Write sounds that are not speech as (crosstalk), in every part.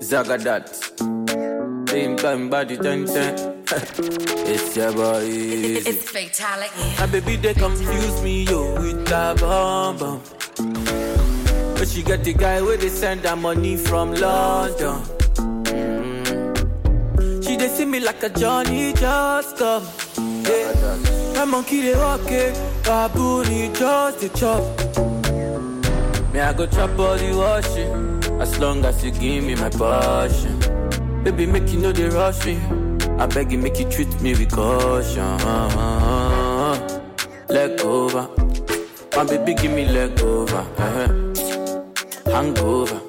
Zagadat. Same time body ten ten. (laughs) it's your boy. It's, it's fatality. My baby they confuse me yo with that bomb bomb. But she get the guy where they send her money from London. Mm. She they see me like a Johnny just come. Yeah. My monkey they walk it, baboon he just the chop. Me I go chop all the washing, as long as you give me my passion. Baby make you know they rush me, I beg you make you treat me with caution. Leg over, my baby give me leg over, uh-huh. hangover.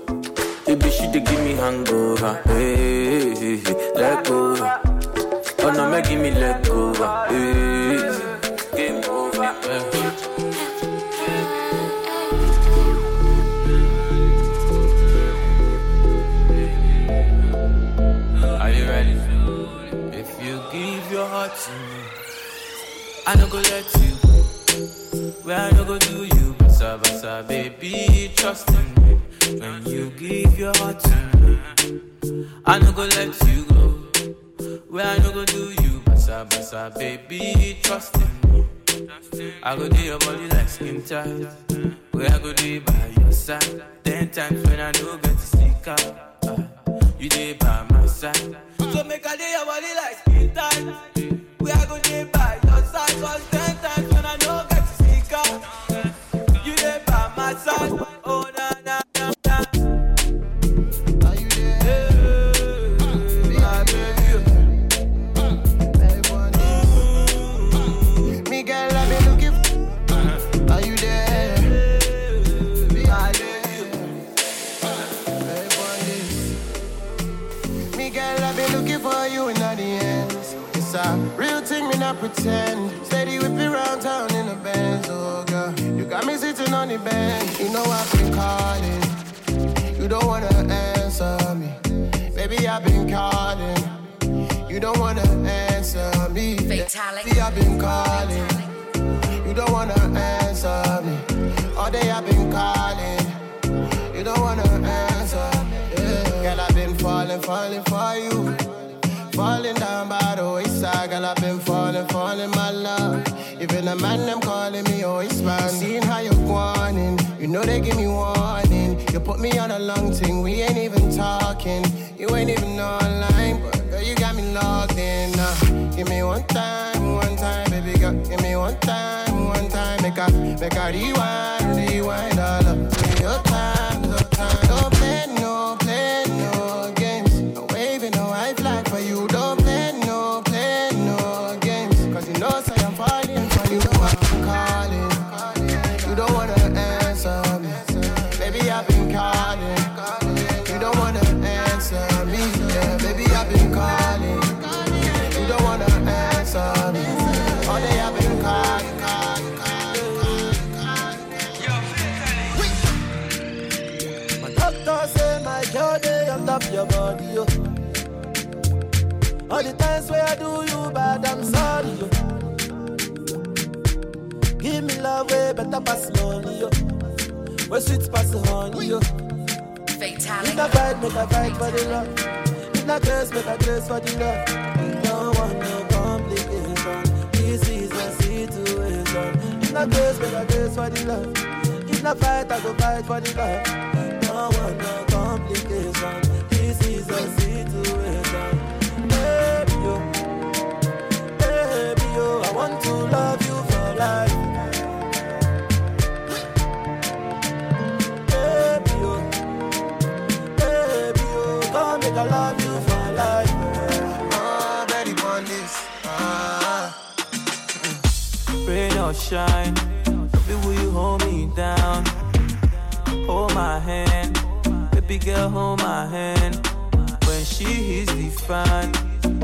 Baby she dey give me hangover, hey, hey, hey. leg over. Oh no, make give me leg over, hey, I no go let you go. Where I no go do you, basa basa, baby, trust in me. When you give your heart to me, I no go let you go. Where I no go do you, basa basa, baby, trust in me. I go do your body like skin tight. Where I go do by your side. Ten times when I no get to sneak out. ah, you dey by my side. So make I do your body like skin tight. Where I go do Cause ten times when I no get to sneak out. You dey by my side. Oh real not pretend. Steady whip it round town in the Benz, oh girl. You got me sitting on the bench. You know I've been calling. You don't wanna answer me. Baby, I've been calling. You don't wanna answer me. Fatality. See, I've been calling. You don't wanna answer me. All day I've been calling. You don't wanna answer. Yeah. Girl, I've been falling, falling for you. Falling down by the wayside, girl, I've been falling, falling, my love. Even a man, them calling me, oh, it's man. Seeing how you're whining, you know they give me warning. You put me on a long thing, we ain't even talking. You ain't even online, but girl, you got me logged in. Uh, give me one time, one time, baby girl. Give me one time, one time. Make a, make a rewind, rewind all up. Dey your body, yo. All the times where I do you bad, I'm sorry, yo. Give me love way better pass money, yo. Where sweet pass honey, yo. Fatality. I fight, make I fight for the love. If I grace, make I grace for the love. Don't want no complication. This is a situation. If I grace, make I grace for the love. If I fight, I go fight for the love. Don't want. This. Baby. Baby. I want to love you for life. Baby. Baby, come make I love you for life. Ah. Rain or shine, baby, will you hold me down? Hold my hand, baby girl, hold my hand. When she is the fan,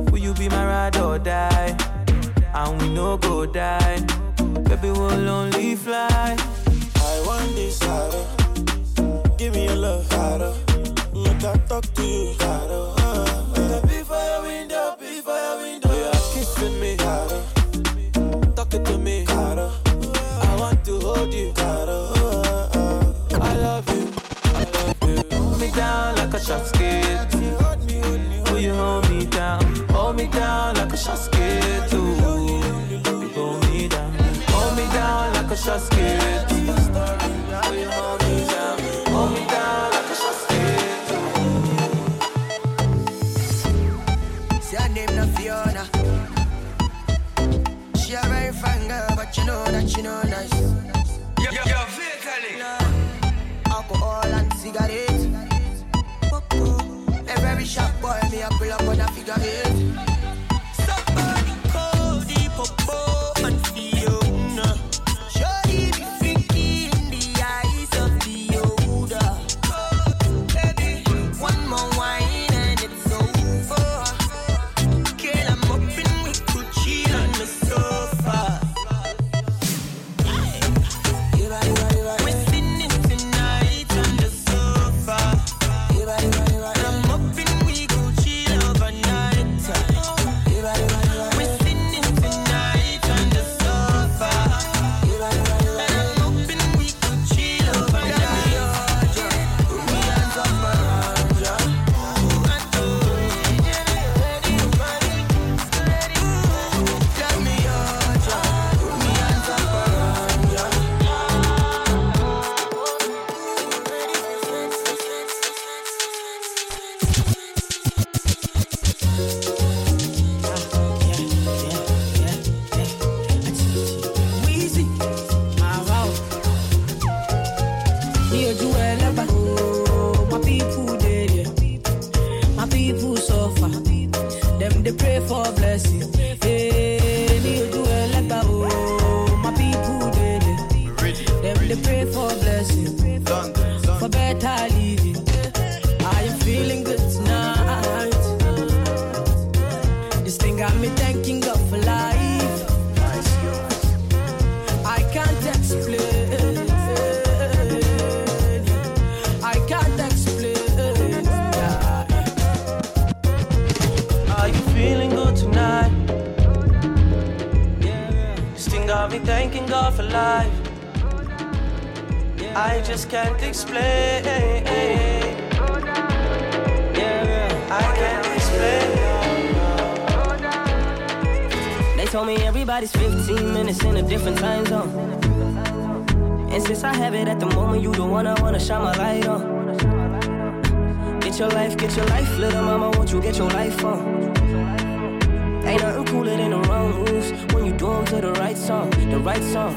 will you be my ride or die? And we no go die, baby, we'll only fly. I want this shadow. Give me your love, shadow. Make I talk to you, shadow. Uh, be for your window, be for your window. You're kissing me, shadow. Talking to me, shadow. I want to hold you, shadow love you. Hold me down like a shot skate. Will you hold me down? Hold me down like a shot skate. Too. Hold me down. Hold me down like a shot skate. Will you hold me down? Sharp boy, me a pull up on a figure. Told me everybody's 15 minutes in a different time zone. And since I have it at the moment, you the one I wanna shine my light on. Get your life, get your life, little mama, won't you get your life on? Ain't nothing cooler than the wrong moves when you do 'em to the right song, the right song.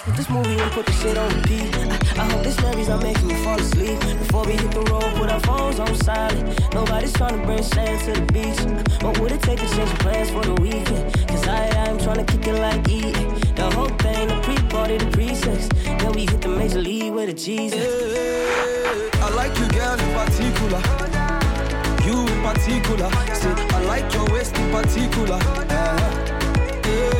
Fatalic. This movie and put the shit on repeat. I, I hope this memories not making me fall asleep. Before we hit the road, put our phones on silent. Nobody's trying to bring sand to the beach. What would it take to change plans for the weekend? Cause I, I'm trying to kick it like eating. The whole thing, the pre-party, the pre-sex. Then we hit the major league with a Jesus. I like you, girl, in particular. You in particular. Say, I like your waist in particular. Uh-huh. Yeah, like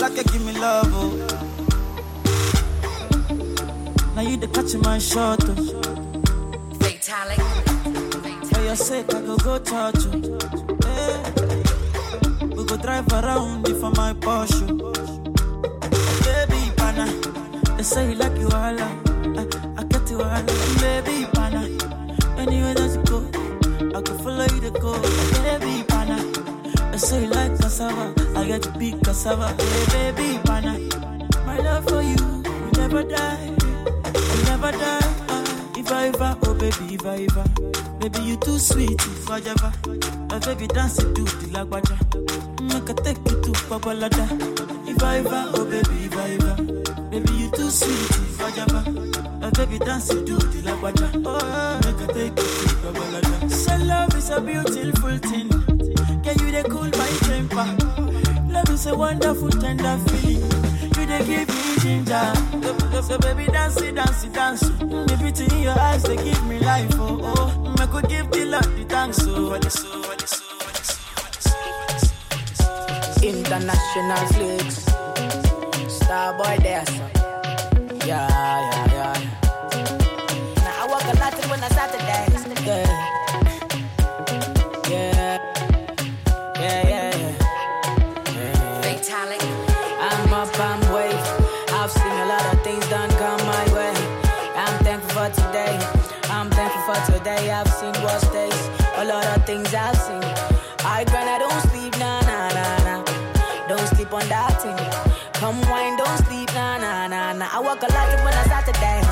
like you give me love, oh. Now you the catch in my shot, oh. Fatalic. For your sake, I go go touch you. Oh. Yeah. We go drive around if for my Porsche. Oh. Baby, pana. They say you like you all. I, I get you all. Baby, pana. Anywhere that you go, I go follow you to go. Baby, say like cassava, I got to big cassava. Hey baby, bana, my love for you, you never die, you never die. Uh, if I ever, oh baby, if I ever, baby you too sweet, if I ever, my baby dance to the lagwaja, make I take you to Babalada. If I ever, oh baby, if I ever, baby you too sweet, if I ever, my baby dance to the lagwaja, oh make I take you to Babalada. So love is a beautiful thing. Yeah, you they cool my temper. Love is a wonderful, tender feeling. You they give me ginger. So baby, dance it, dance it, dance. it. The beauty in your eyes they give me life. Oh oh, I could give the love the thanks. So. International flicks, star boy dancer. Yeah yeah. things I've seen. I grind, I don't sleep, nah, nah, nah, nah. Don't sleep on that thing. Come wine, don't sleep, nah, nah, nah, nah. I work a lot when I Saturday.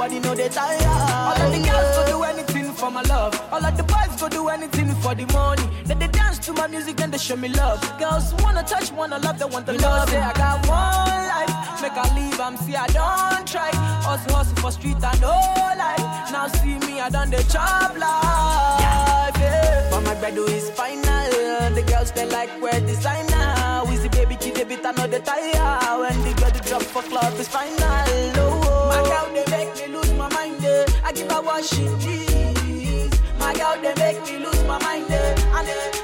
nobody know they tired. All of the girls go do anything for my love. All of the boys go do anything for the money. Then they dance to my music and they show me love. Girls wanna touch, wanna love, they want the you love. Say I got one life, make I leave, I'm see I don't try. us hustle for street and no life. Now see me, I done the job life. Yeah. But my bread is final. The girls they like wear designer. Wheezy baby, kid, they beat another tire. When the girl drop for club is final. Oh, my girl, they make me lose my mind. Eh. I give her what she needs. My girl, they make me lose my mind. Eh. And, eh.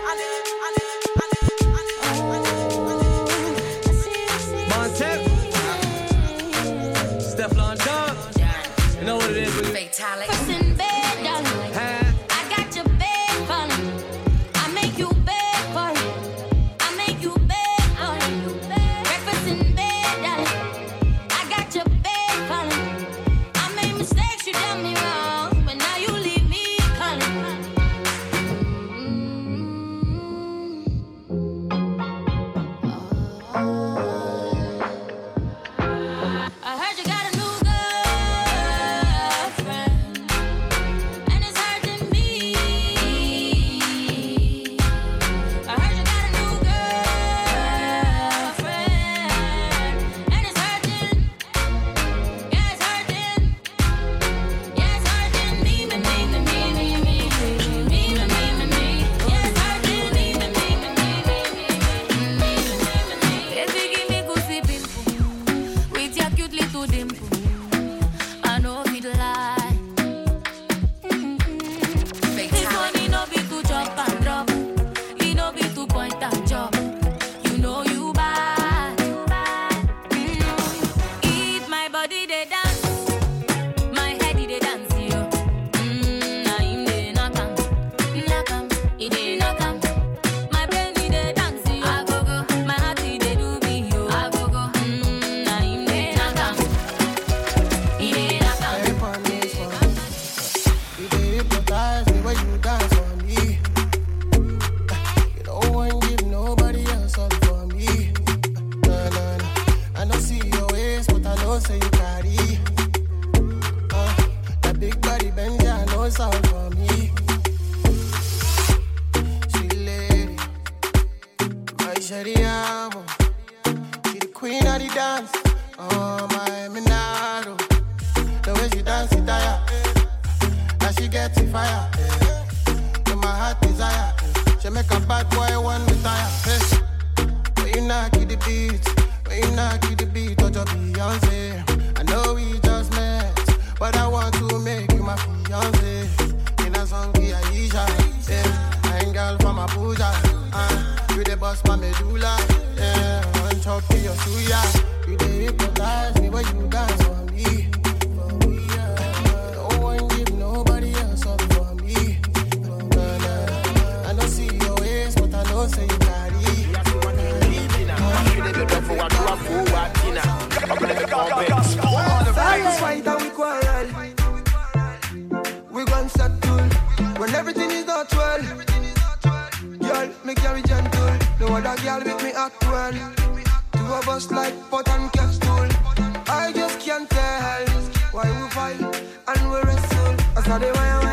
cause they want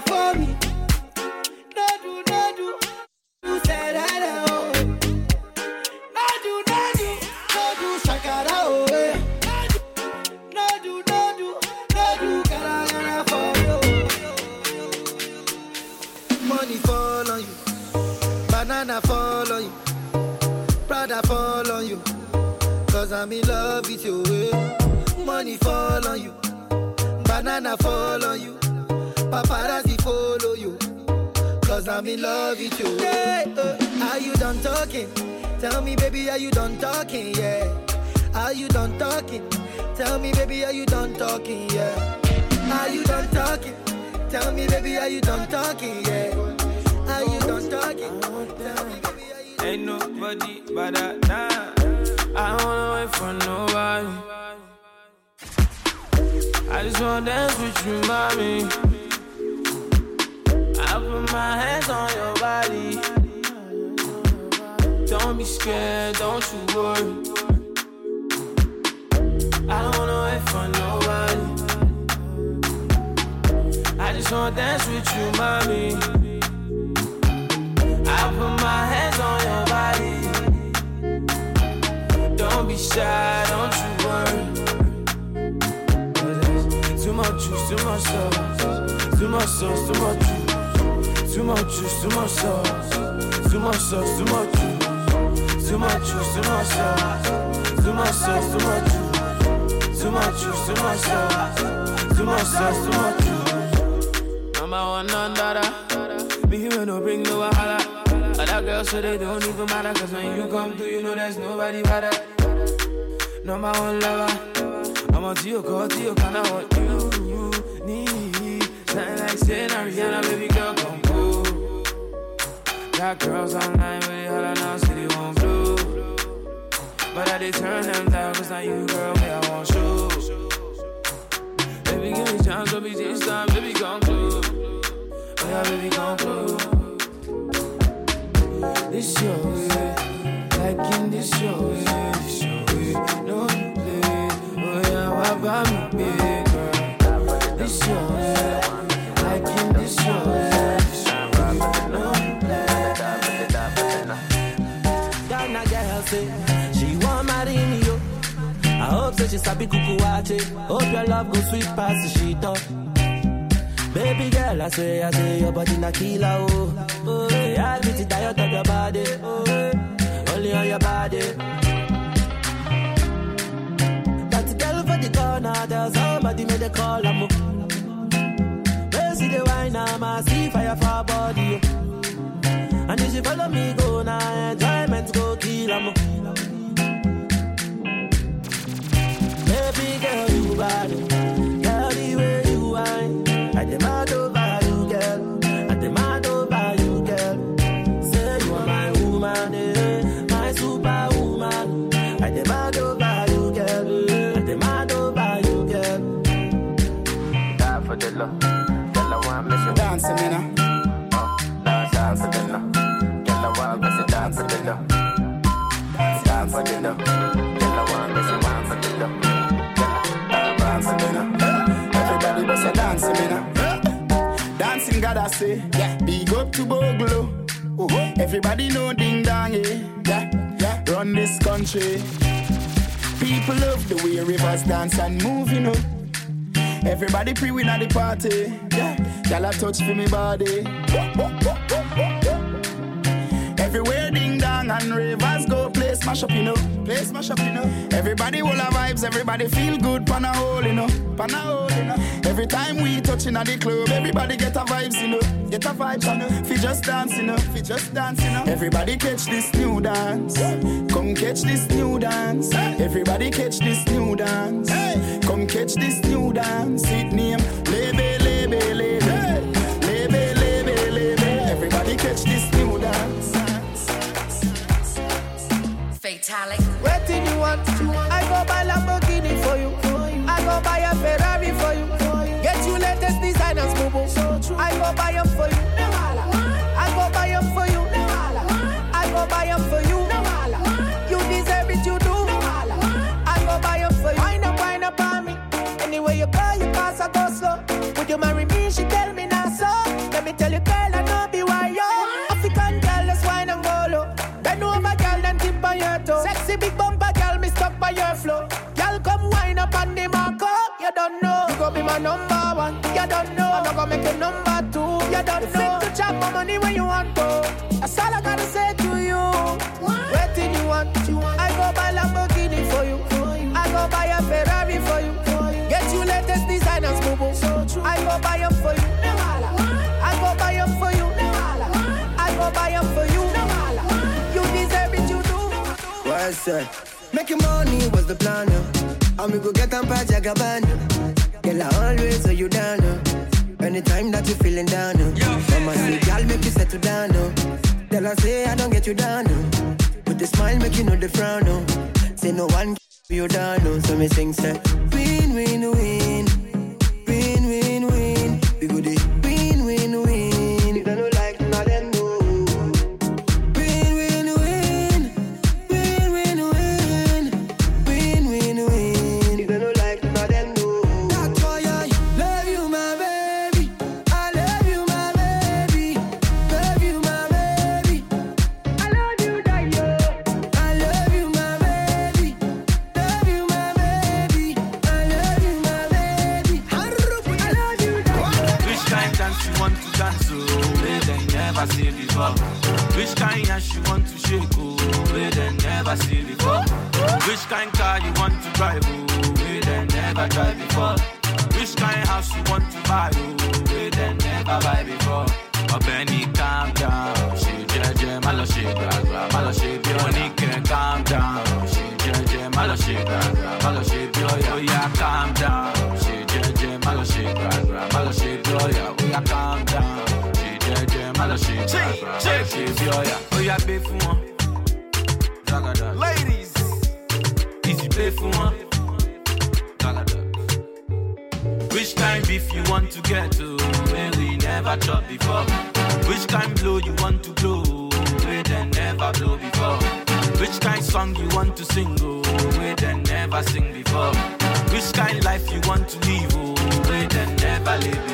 for me. So they don't even matter. Cause when you come through, you know there's nobody better. Number one lover. I'm on to your call, to your kind of what you, need. Something like saying Ariana, baby girl, come cool. Got girls online with it, holla now, city won't blue. But I did turn them down, cause now you, girl, me, I want you. Baby, give me chance, baby, this time, baby, come close. Oh, yeah, baby, come close. This your way, like in this your way, this your. No play, oh yeah, why buy me big girl? This your way, like in this your way. No Ghana girl say she want marry me yo. I hope say she sabi kuku waakye. Hope your love go sweet past shito. Baby girl, I say, I say your body na killer oh. Oh, yeah, I get it diet of your body. Oh, only on your body. That girl for the corner, there's somebody made a call. I'm Where see the wine, I'm a see fire for body. oh. And if you follow me, go now, enjoyment go kill 'em. Baby girl, you bad. Oh. I demand over you, girl. I demand over you, girl. Say you are my woman, eh, my superwoman. I demand over you, girl. I demand over you, girl. Die for the love. Girl, I want me to dance a minute. Dance for the love. Girl, I want me to dance for the love. Dance for the love. I say, yeah. Big up to Bogle. Oh, everybody know ding dong, eh? yeah, yeah. Run this country. People love the way rivers dance and move, you know. Everybody pre win at the party. Yeah, y'all a touch for me body. Everywhere ding dong and rivers go place place mash up, you know. Place mash up, you know. Everybody will have vibes, everybody feel good, pan a hole, you know. Pan a hole, you know. Every time we touching at the club, everybody get a vibes, you know. Get a vibes, you know. Fi just dance, you know. Fi just dance, you know. Everybody catch this new dance. Come catch this new dance. Everybody catch this new dance. Come catch this new dance. It name Lebe, Lebe, Lebe. Lebe, Lebe, Lebe. Everybody catch this new dance. Fatalic. What do you want? I go buy Lamborghini for you. I go buy a go buy them for you. I go buy them for you. I go buy them for you. You deserve it, you do. I go buy them for you. Wind up, wind up on me. Anywhere you go, you pass, I go slow. Would you marry me? She tell me not so. Let me tell you, girl, I know be why yo. African girl, let's wine and go low. Bend over, girl, then tip on your toe. Sexy big bumper, girl, me stuck by your flow. Girl, come wine up on the marco. You don't know. You go be my number one. You don't know. I'm not gonna make you number two. Don't you know. Fit to chop my money when you want to. That's all I gotta say to you. Waiting you want. I go buy Lamborghini for you. I go buy a Ferrari for you. Get you latest designers, boo boo. I go buy them for you. I go buy them for you. I go buy them for you. You deserve it, you do. What's that? Making money was the plan, yeah. And we go get them by Jagabana. Girl, I always hold you down, yeah. Anytime that you feeling down, yeah. Mama say, girl, make you settle down, no. Tell her say I don't get you down, no. With the smile, make you know the frown, no. Say no one you down, no. So me sing, say, win, win. Win, before. Which kind of she want to shake, oh, we they never see before. Which kind car you want to drive, oh, we they never drive before. Which kind house you want to buy, oh, we they never buy before. But Ọbẹ̀ni calm down, ṣe jẹ́jẹ́ má lọ ṣe gbàgbà, má lọ ṣe bí ọ̀yà. Oníkẹ́ calm down, ṣe jẹ́jẹ́ má lọ ṣe grab, má she ṣe bí ọ̀yà. Oya calm down, she jẹ́jẹ́ má lọ she grab, má lọ ṣe bí ọ̀yà. Calm down she jeje, malo she gaga, malo she Oh yeah, pay for one. Ladies, easy pay for one. Which kind beef you want to get to? Where we never chop before. Which kind blow you want to blow? Never blow before. Which kind song you want to sing? Oh, never sing before. Which kind life you want to live? Oh, they never live before.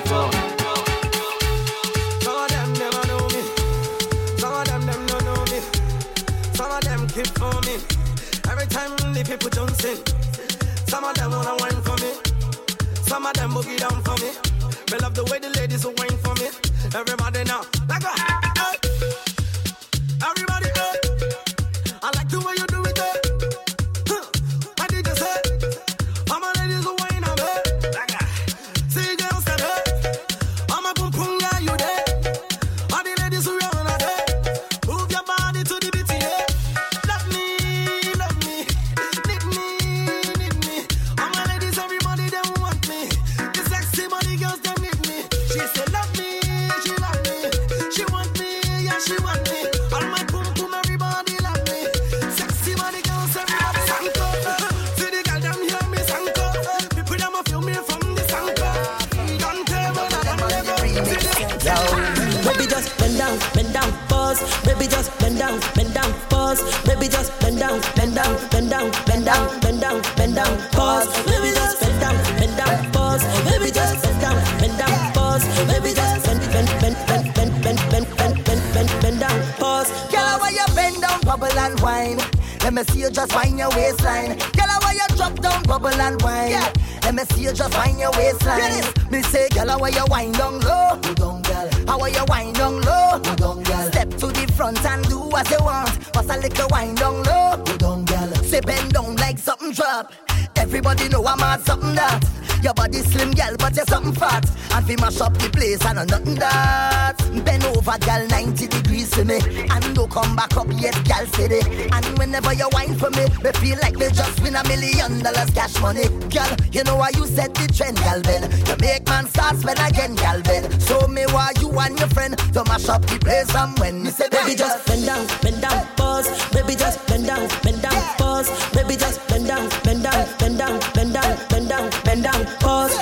Whenever you whine for me, me feel like me just win a million dollars cash money. Girl, you know why you set the trend, Ben. You make man start spend again, girl, Ben. So me why you and your friend to mash up the place and when me say, Baby, just bend down, bend down, pause. Baby, just bend down, bend down, pause. Baby, just bend down, bend down, bend down, bend down, bend down, bend down, pause.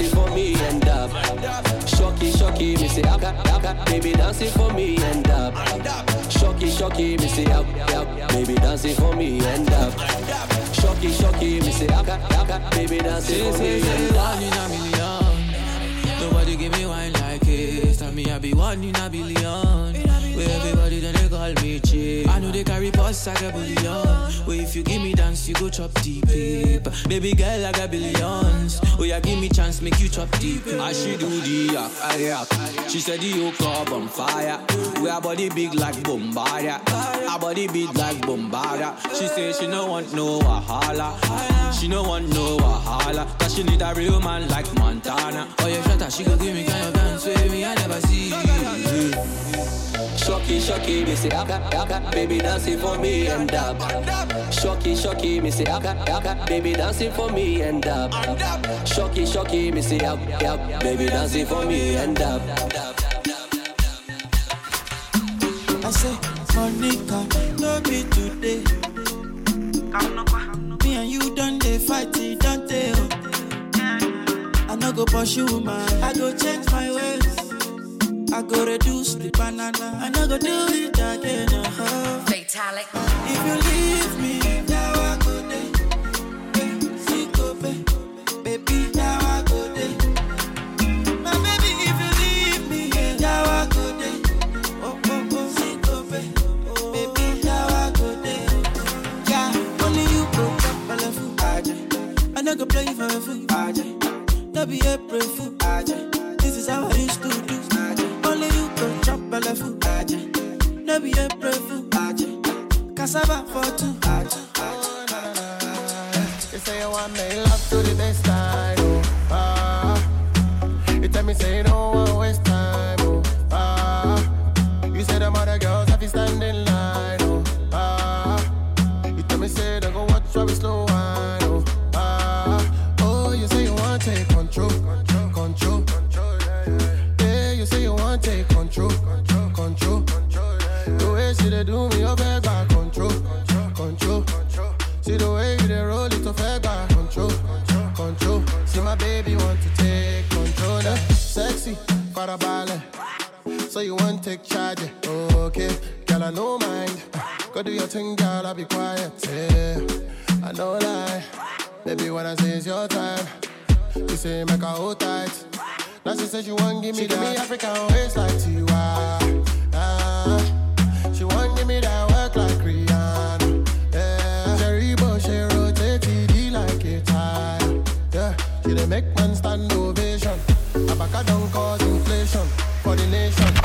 Dancing for me and up. Shocky, shocky, me say aka, aka, baby dancing for me and up. Shocky, shocky, me say up, up, baby dancing for me and up. Shocky, shocky, me say aka, aka, baby dancing for me and up. Million. Nobody give me wine like it. Tell me I be one in a billion. Where everybody then they call me cheap. I know they carry posts like a bullion. Where if you give me dance, you go chop deep. Baby girl, I got billions. Oh yeah, give me chance, make you chop deep. As she do the yak, I yak. She said the yoke up on fire. We her body big like Bombardier. Her body big like Bombardier. She say she no want no wahala. She no want no wahala. Cause she need a real man like Montana. Oh yeah, shut up, she go give me kind of dance with me, I never see. Shocky, shocky, me say aka, aka, baby dancing for me and up. Shocky, shocky, me say aka, aka, baby dancing for me and up. Shocky, shocky, me say up, up, baby dancing for me and up. I say, Monica, no be today. Me and you done they fight, don't they? Oh. I no go pursue man, I go change my ways. I go reduce the banana, I no go do it again. Uh-huh. Fatalic. If you leave me, now I go. Eh, Sikope, baby, now I go there. My baby, if you leave me, now I go there. Oh, oh, oh, Sikope, baby, now I go there. Yeah, only you go chop belle fool, Aja. I no go play for a fool, Aja. No be April fool, Aja. This is how I used to do, you fool, Aja. No be April fool, Aja. Cassava for two, Aja. You say you want me love to the best time, oh, ah. You tell me say you don't want waste Go do your thing, girl, I'll be quiet. Yeah, I know lie. Baby, when I say it's your time, you say make her hold tight. Now she said she want give me that. Give me African waist like Tiwa. Ah, she want give me that work like Rihanna. Yeah, Cherry Bush, she rotate TD like a tire. Yeah, she make man stand ovation. Abaka don't cause inflation for the nation.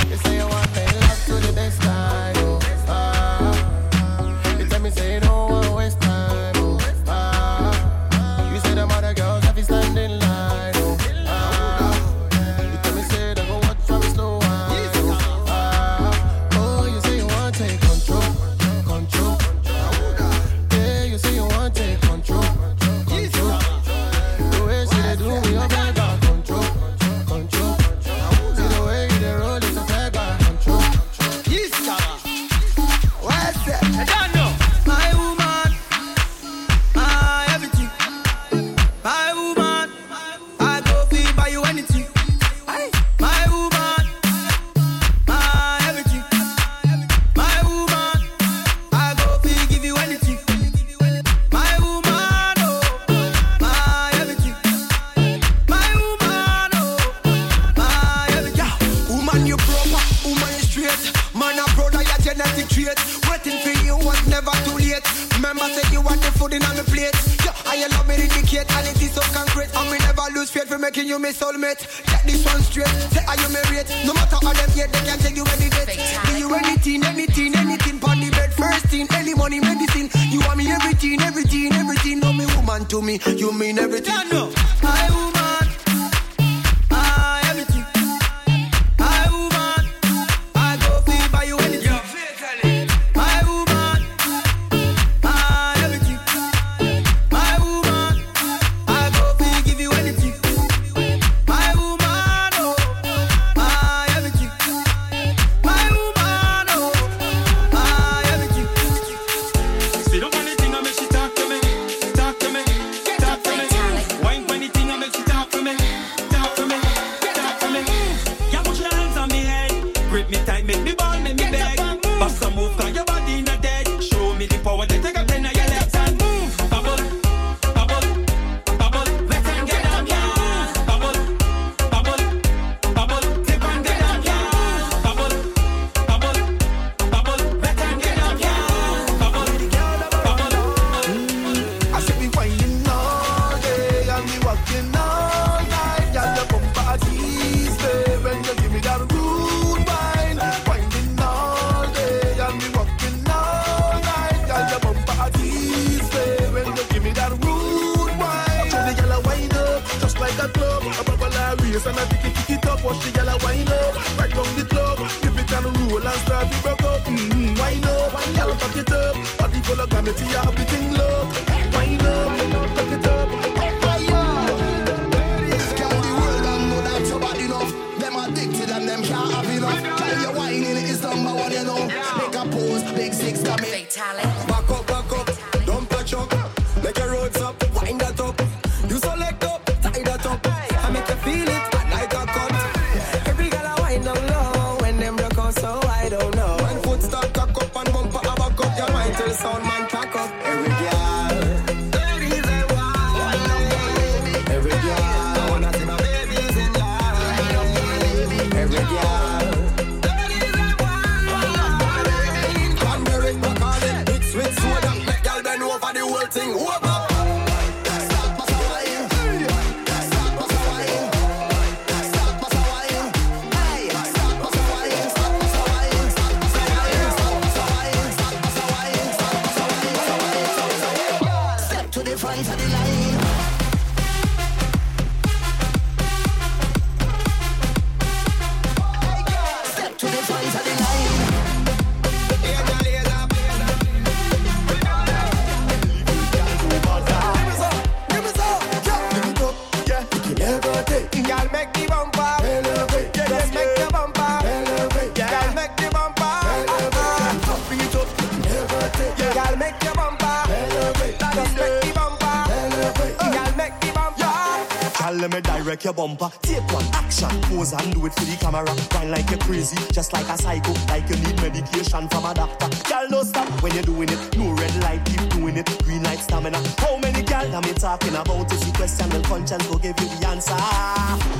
bumper. Take one action, pose and do it for the camera. Grind like you're crazy, just like a psycho, like you need medication from a doctor. Girl, don't stop when you're doing it. No red light, keep doing it. Green light stamina. How many girls am I talking about? If you question, The conscience will give you the answer.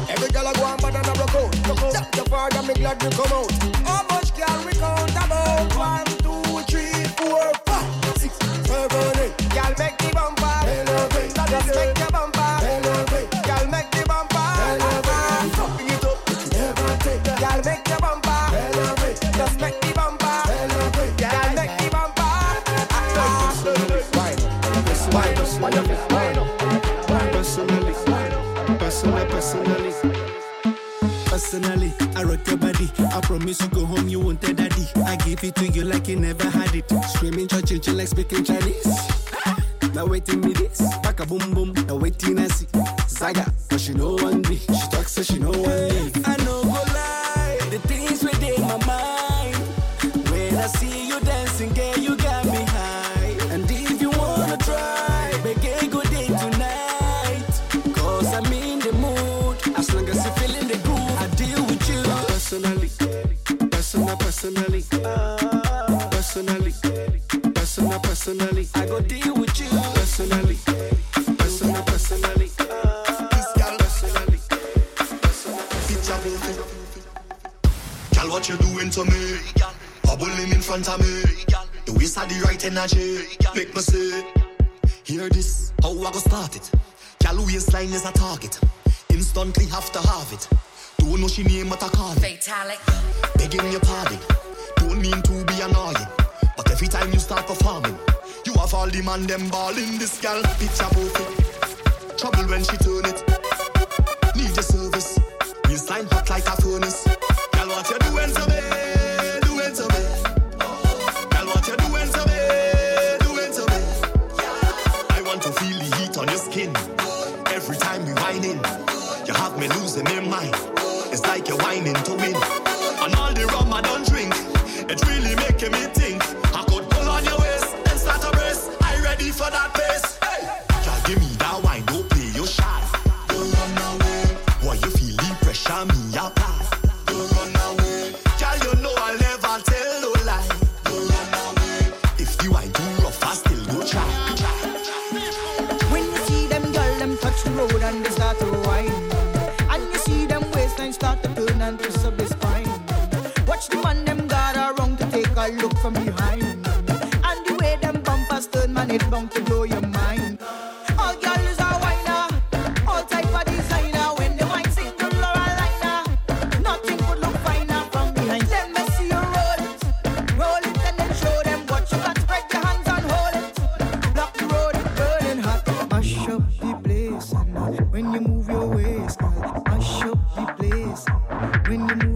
Every girl I go on, but I'm not broke out. Check your father, me glad you come out. personally. I go deal with you personally. Personal, personally. This girl. Picture perfect. Girl, what you doing to me? Bubbling in front of me. The waste of the right energy. Make me say, hear this. How I go start it? Girl, waistline is a target. Instantly have to have it. Don't know she name what I call it. Fatalic. Begging your pardon. Don't mean to be annoying. But every time you start performing all the man them balling this gal. Picture perfect. Trouble when she turn it. Need your service. You slime hot like a furnace. Gal, what you doing to me? Doing to me? Gal, what you doing to me? Doing to me? I want to feel the heat on your skin. Every time you whine in, you have me losing my mind. It's like you're whining to win. And all the rum I don't drink, it really making me. T- for that place. Hey, y'all give me that wine, don't play your shot. Don't run away. Why you feeling pressure? Me apply. Don't run away. girl. you know I never tell no lie. Don't run away. If the wine too rough, I still go try. When you see them girl, them touch the road and they start to whine, and you see them waistline start to turn and twist up the spine. Watch the man them got around to take a look from behind it's bound to blow your mind. All girls are whiner, all type of designer. When the wine sing to Laura Liner, nothing could look finer from behind. Let me see you roll it, roll it and then show them what you got. Spread your hands and hold it, block the road, it's burning hot. Mash up the place, and when you move your waist, mash up the place when you move.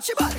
Chiba.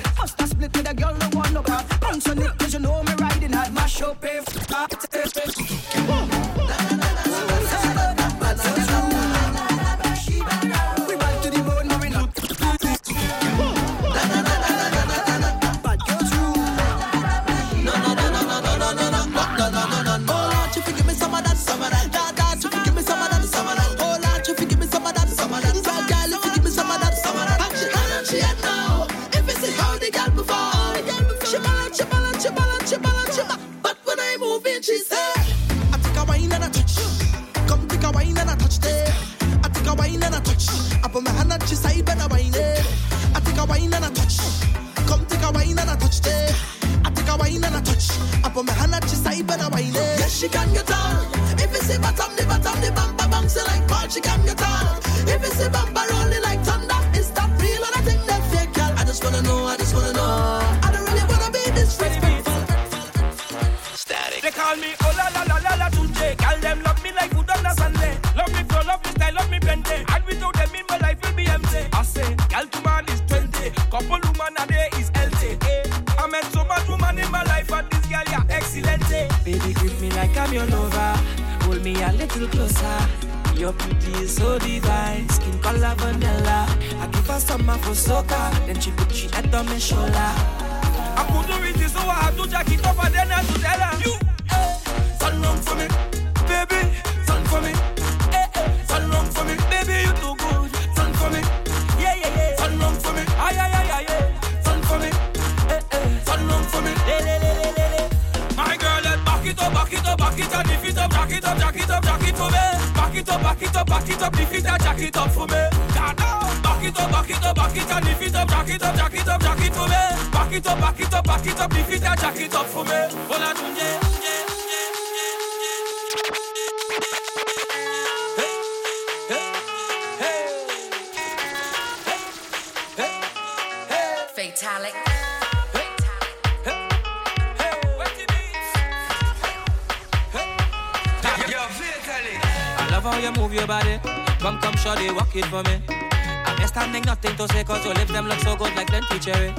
for me. I'm understanding nothing to say, cause your lips them look so good like them cherry.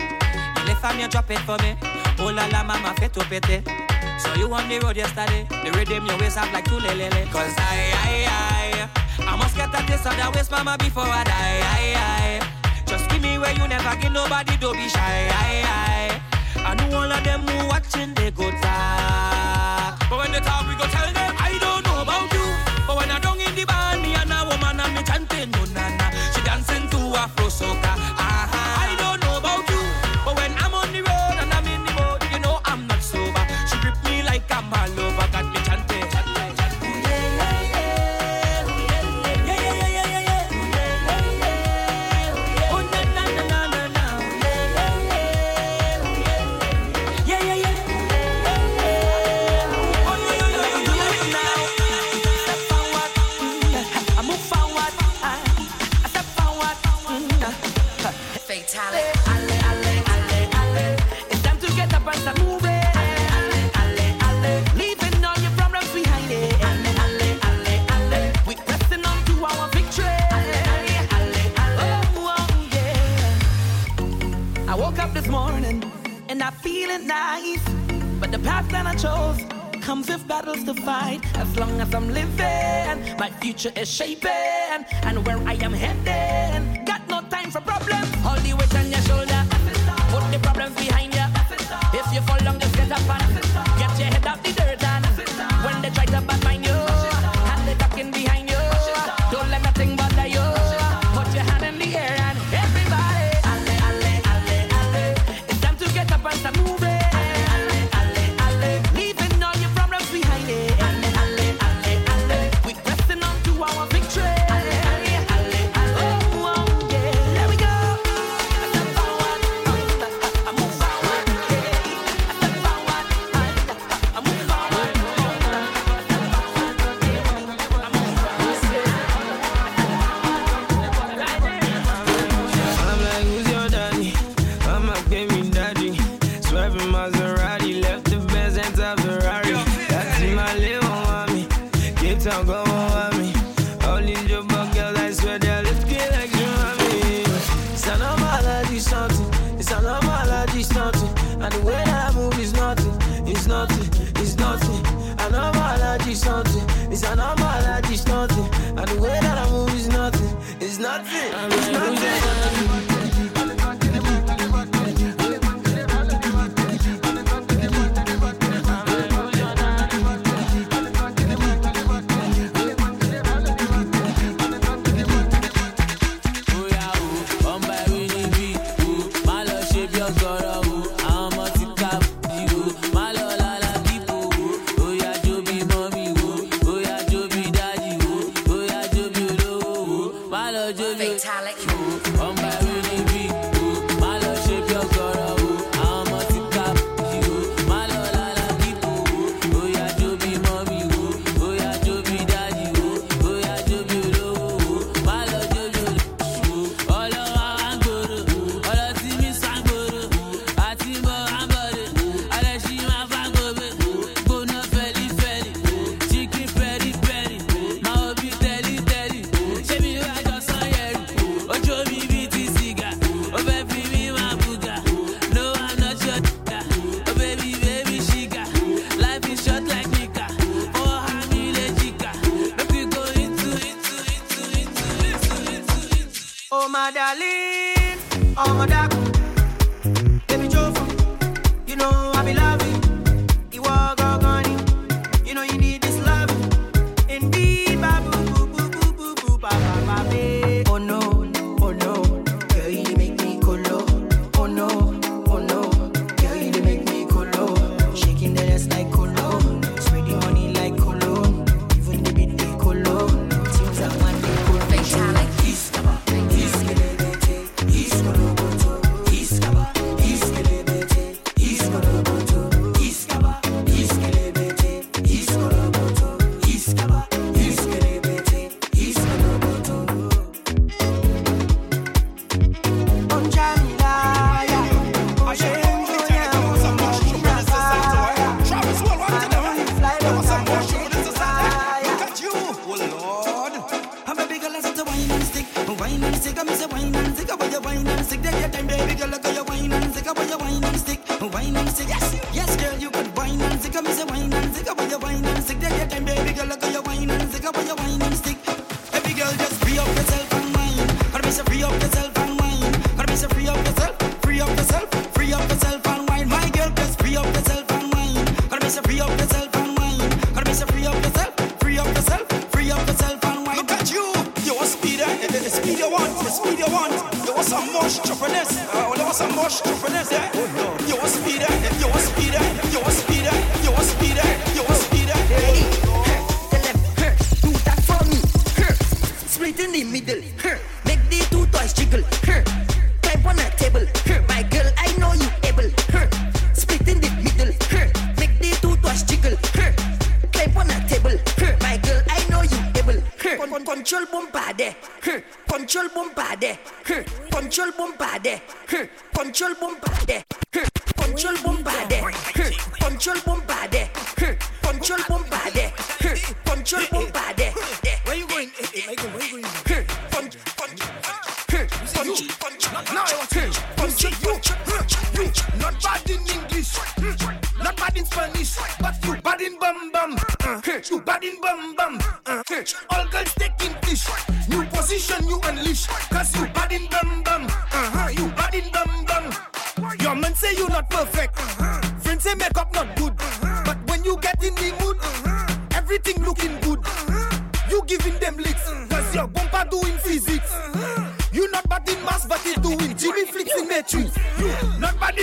You lift on me, drop it for me. Oh la la, mama, fit to pity. So you on the road yesterday, the rhythm your waist up like two lelele. Cause I, I, I, I must get that of that waist, mama, before I die. I, I, just give me where you never give nobody, don't be shy. I, I, I know all of them who watching, they go talk. But when they talk, we go tell Ale, ale, ale, ale. It's time to get up and start moving. Ale, ale, ale, ale. Leaving all your problems behind. Ale, ale, ale, ale. We pressing on to our victory. Ale, ale, ale. Oh, oh, yeah. I woke up this morning and I feeling nice, but the path that I chose comes with battles to fight. As long as I'm living, my future is shaping, and where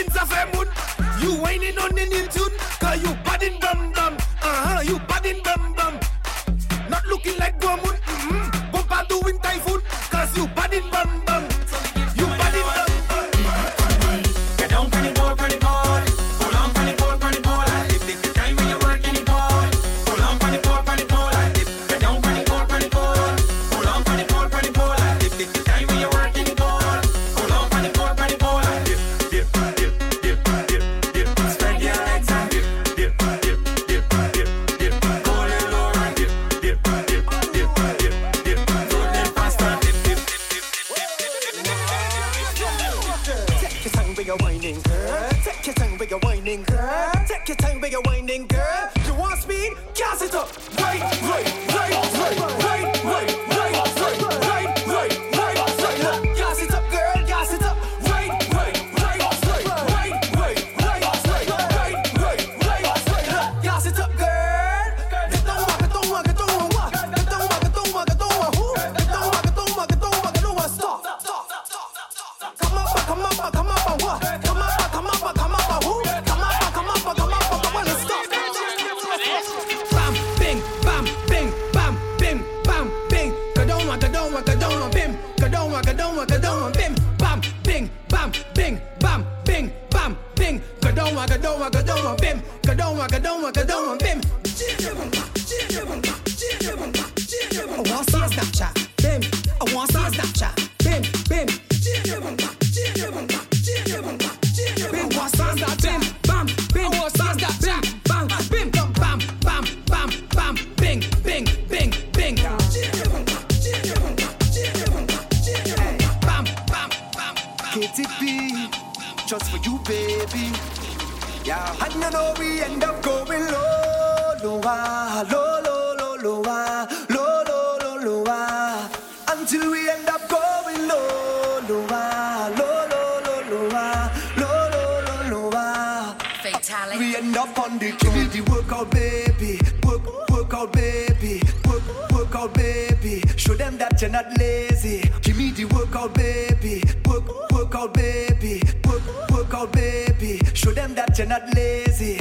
a. You whining on in tune, cause you padding bum bum. Uh huh, you padding bum bum. Not looking like Guamun, mm hmm. Bomba doing typhoon. not lazy. Give me the workout, baby. Work, workout, baby. Work, workout, baby. Show them that you're not lazy.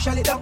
shall it down.